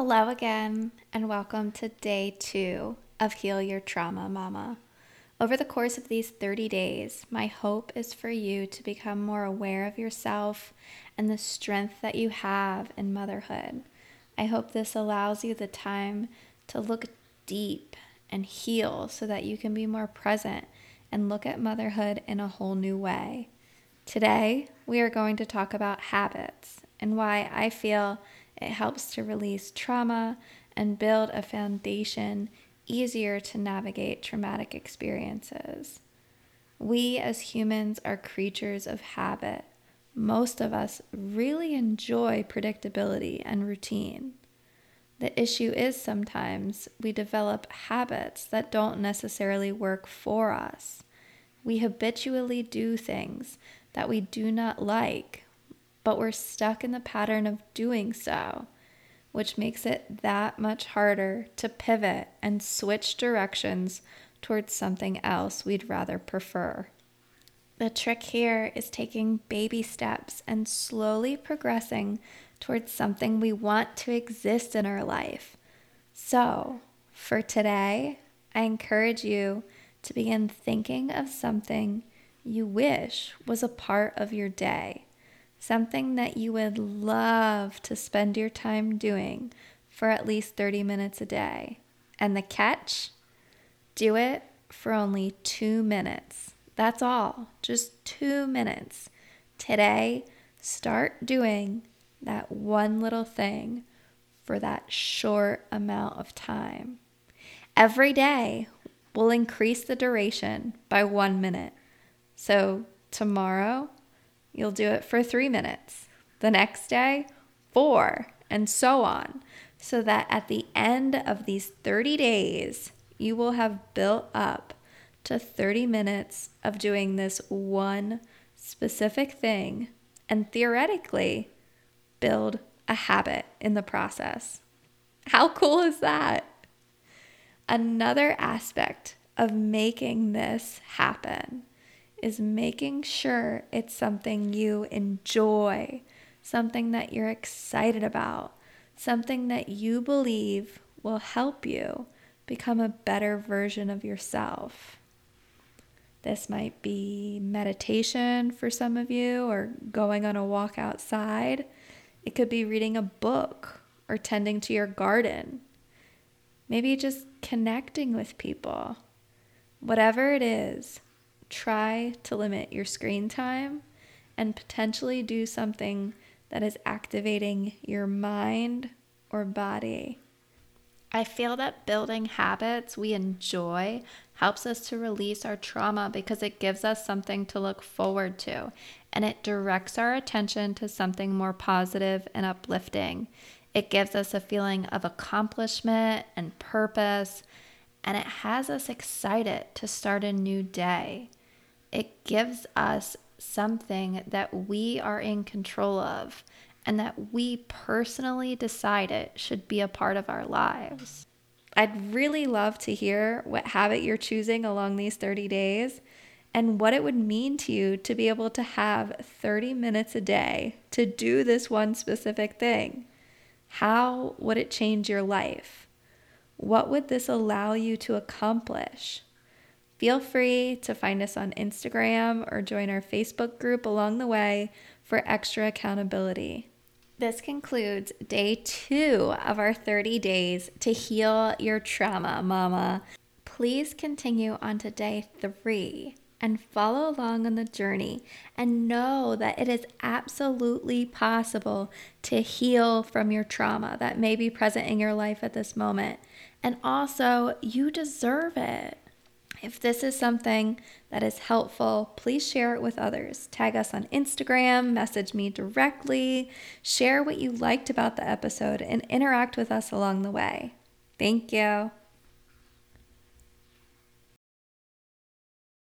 Hello again, and welcome to day two of Heal Your Trauma, Mama. Over the course of these 30 days, my hope is for you to become more aware of yourself and the strength that you have in motherhood. I hope this allows you the time to look deep and heal so that you can be more present and look at motherhood in a whole new way. Today, we are going to talk about habits and why I feel it helps to release trauma and build a foundation easier to navigate traumatic experiences. We as humans are creatures of habit. Most of us really enjoy predictability and routine. The issue is sometimes we develop habits that don't necessarily work for us. We habitually do things that we do not like but we're stuck in the pattern of doing so, which makes it that much harder to pivot and switch directions towards something else we'd rather prefer. The trick here is taking baby steps and slowly progressing towards something we want to exist in our life. So, for today, I encourage you to begin thinking of something you wish was a part of your day something that you would love to spend your time doing for at least 30 minutes a day. And the catch? Do it for only two minutes. That's all, just two minutes. Today, start doing that one little thing for that short amount of time. Every day we'll increase the duration by one minute. So, tomorrow, you'll do it for three minutes. The next day, four, and so on. So that at the end of these 30 days, you will have built up to 30 minutes of doing this one specific thing and theoretically build a habit in the process. How cool is that? Another aspect of making this happen is making sure it's something you enjoy, something that you're excited about, something that you believe will help you become a better version of yourself. This might be meditation for some of you, or going on a walk outside. It could be reading a book or tending to your garden. Maybe just connecting with people. Whatever it is, try to limit your screen time and potentially do something that is activating your mind or body. I feel that building habits we enjoy helps us to release our trauma because it gives us something to look forward to and it directs our attention to something more positive and uplifting. It gives us a feeling of accomplishment and purpose, and it has us excited to start a new day it gives us something that we are in control of and that we personally decide it should be a part of our lives. I'd really love to hear what habit you're choosing along these 30 days and what it would mean to you to be able to have 30 minutes a day to do this one specific thing. How would it change your life? What would this allow you to accomplish? Feel free to find us on Instagram or join our Facebook group along the way for extra accountability. This concludes day two of our 30 days to heal your trauma, mama. Please continue on to day three and follow along on the journey and know that it is absolutely possible to heal from your trauma that may be present in your life at this moment. And also, you deserve it. If this is something that is helpful, please share it with others. Tag us on Instagram, message me directly, share what you liked about the episode, and interact with us along the way. Thank you.